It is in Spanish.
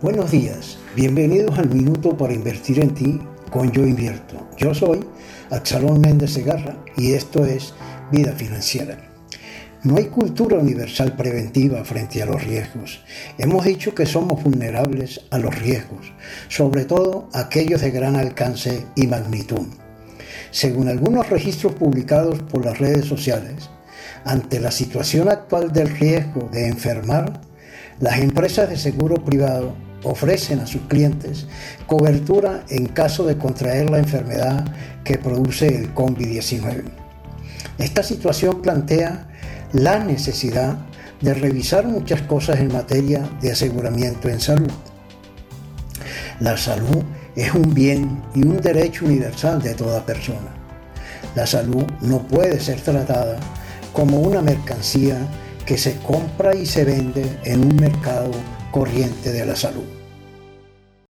Buenos días, bienvenidos al Minuto para Invertir en Ti con Yo Invierto. Yo soy Axalón Méndez Segarra y esto es Vida Financiera. No hay cultura universal preventiva frente a los riesgos. Hemos dicho que somos vulnerables a los riesgos, sobre todo aquellos de gran alcance y magnitud. Según algunos registros publicados por las redes sociales, ante la situación actual del riesgo de enfermar, las empresas de seguro privado ofrecen a sus clientes cobertura en caso de contraer la enfermedad que produce el COVID-19. Esta situación plantea la necesidad de revisar muchas cosas en materia de aseguramiento en salud. La salud es un bien y un derecho universal de toda persona. La salud no puede ser tratada como una mercancía que se compra y se vende en un mercado corriente de la salud.